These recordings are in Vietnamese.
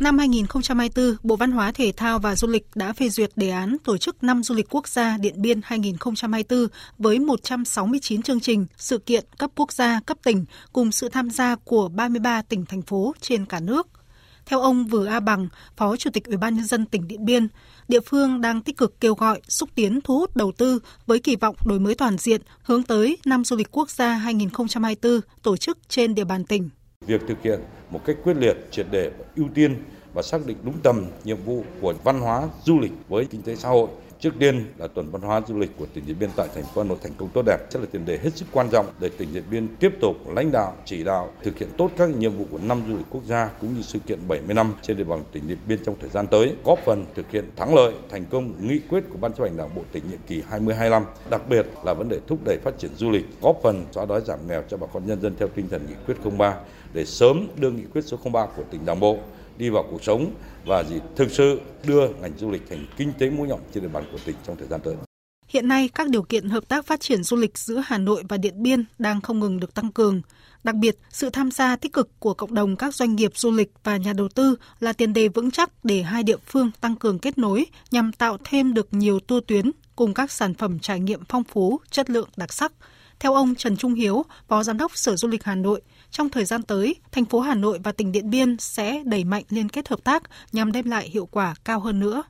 Năm 2024, Bộ Văn hóa Thể thao và Du lịch đã phê duyệt đề án tổ chức năm du lịch quốc gia Điện Biên 2024 với 169 chương trình, sự kiện cấp quốc gia, cấp tỉnh cùng sự tham gia của 33 tỉnh thành phố trên cả nước. Theo ông Vừa A Bằng, Phó Chủ tịch Ủy ban nhân dân tỉnh Điện Biên, địa phương đang tích cực kêu gọi xúc tiến thu hút đầu tư với kỳ vọng đổi mới toàn diện hướng tới năm du lịch quốc gia 2024 tổ chức trên địa bàn tỉnh. Việc thực hiện một cách quyết liệt, triệt để, ưu tiên và xác định đúng tầm nhiệm vụ của văn hóa du lịch với kinh tế xã hội Trước tiên là tuần văn hóa du lịch của tỉnh Điện Biên tại thành phố Hà Nội thành công tốt đẹp, sẽ là tiền đề hết sức quan trọng để tỉnh Điện Biên tiếp tục lãnh đạo, chỉ đạo thực hiện tốt các nhiệm vụ của năm du lịch quốc gia cũng như sự kiện 70 năm trên địa bàn tỉnh Điện Biên trong thời gian tới, góp phần thực hiện thắng lợi, thành công nghị quyết của Ban chấp hành Đảng bộ tỉnh nhiệm kỳ 2025, đặc biệt là vấn đề thúc đẩy phát triển du lịch, góp phần xóa đói giảm nghèo cho bà con nhân dân theo tinh thần nghị quyết 03 để sớm đưa nghị quyết số 03 của tỉnh Đảng bộ đi vào cuộc sống và gì thực sự đưa ngành du lịch thành kinh tế mũi nhọn trên địa bàn của tỉnh trong thời gian tới. Hiện nay, các điều kiện hợp tác phát triển du lịch giữa Hà Nội và Điện Biên đang không ngừng được tăng cường. Đặc biệt, sự tham gia tích cực của cộng đồng các doanh nghiệp du lịch và nhà đầu tư là tiền đề vững chắc để hai địa phương tăng cường kết nối nhằm tạo thêm được nhiều tour tuyến cùng các sản phẩm trải nghiệm phong phú, chất lượng đặc sắc. Theo ông Trần Trung Hiếu, Phó Giám đốc Sở Du lịch Hà Nội, trong thời gian tới, thành phố Hà Nội và tỉnh Điện Biên sẽ đẩy mạnh liên kết hợp tác nhằm đem lại hiệu quả cao hơn nữa.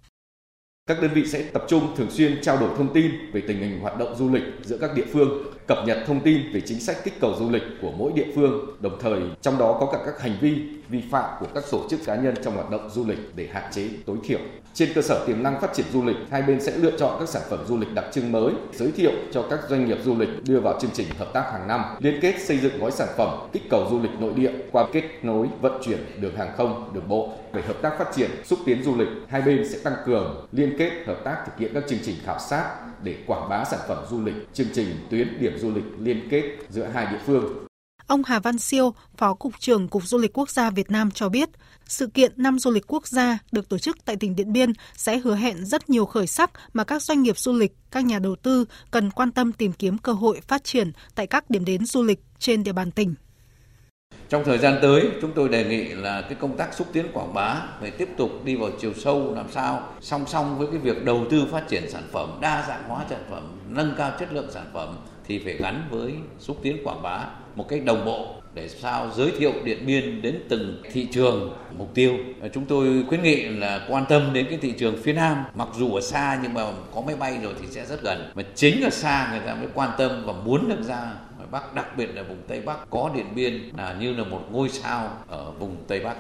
Các đơn vị sẽ tập trung thường xuyên trao đổi thông tin về tình hình hoạt động du lịch giữa các địa phương, cập nhật thông tin về chính sách kích cầu du lịch của mỗi địa phương, đồng thời trong đó có cả các hành vi vi phạm của các tổ chức cá nhân trong hoạt động du lịch để hạn chế tối thiểu. Trên cơ sở tiềm năng phát triển du lịch, hai bên sẽ lựa chọn các sản phẩm du lịch đặc trưng mới, giới thiệu cho các doanh nghiệp du lịch đưa vào chương trình hợp tác hàng năm, liên kết xây dựng gói sản phẩm kích cầu du lịch nội địa qua kết nối vận chuyển đường hàng không, đường bộ. Về hợp tác phát triển, xúc tiến du lịch, hai bên sẽ tăng cường liên kết hợp tác thực hiện các chương trình khảo sát để quảng bá sản phẩm du lịch, chương trình tuyến điểm du lịch liên kết giữa hai địa phương Ông Hà Văn Siêu, Phó Cục trưởng Cục Du lịch Quốc gia Việt Nam cho biết, sự kiện năm du lịch quốc gia được tổ chức tại tỉnh Điện Biên sẽ hứa hẹn rất nhiều khởi sắc mà các doanh nghiệp du lịch, các nhà đầu tư cần quan tâm tìm kiếm cơ hội phát triển tại các điểm đến du lịch trên địa bàn tỉnh. Trong thời gian tới, chúng tôi đề nghị là cái công tác xúc tiến quảng bá phải tiếp tục đi vào chiều sâu làm sao song song với cái việc đầu tư phát triển sản phẩm, đa dạng hóa sản phẩm, nâng cao chất lượng sản phẩm thì phải gắn với xúc tiến quảng bá một cách đồng bộ để sao giới thiệu Điện Biên đến từng thị trường mục tiêu. Chúng tôi khuyến nghị là quan tâm đến cái thị trường phía Nam, mặc dù ở xa nhưng mà có máy bay rồi thì sẽ rất gần. Mà chính ở xa người ta mới quan tâm và muốn được ra Bắc, đặc biệt là vùng Tây Bắc có Điện Biên là như là một ngôi sao ở vùng Tây Bắc.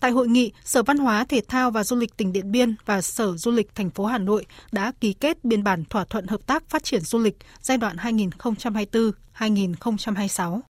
Tại hội nghị, Sở Văn hóa, Thể thao và Du lịch tỉnh Điện Biên và Sở Du lịch thành phố Hà Nội đã ký kết biên bản thỏa thuận hợp tác phát triển du lịch giai đoạn 2024-2026.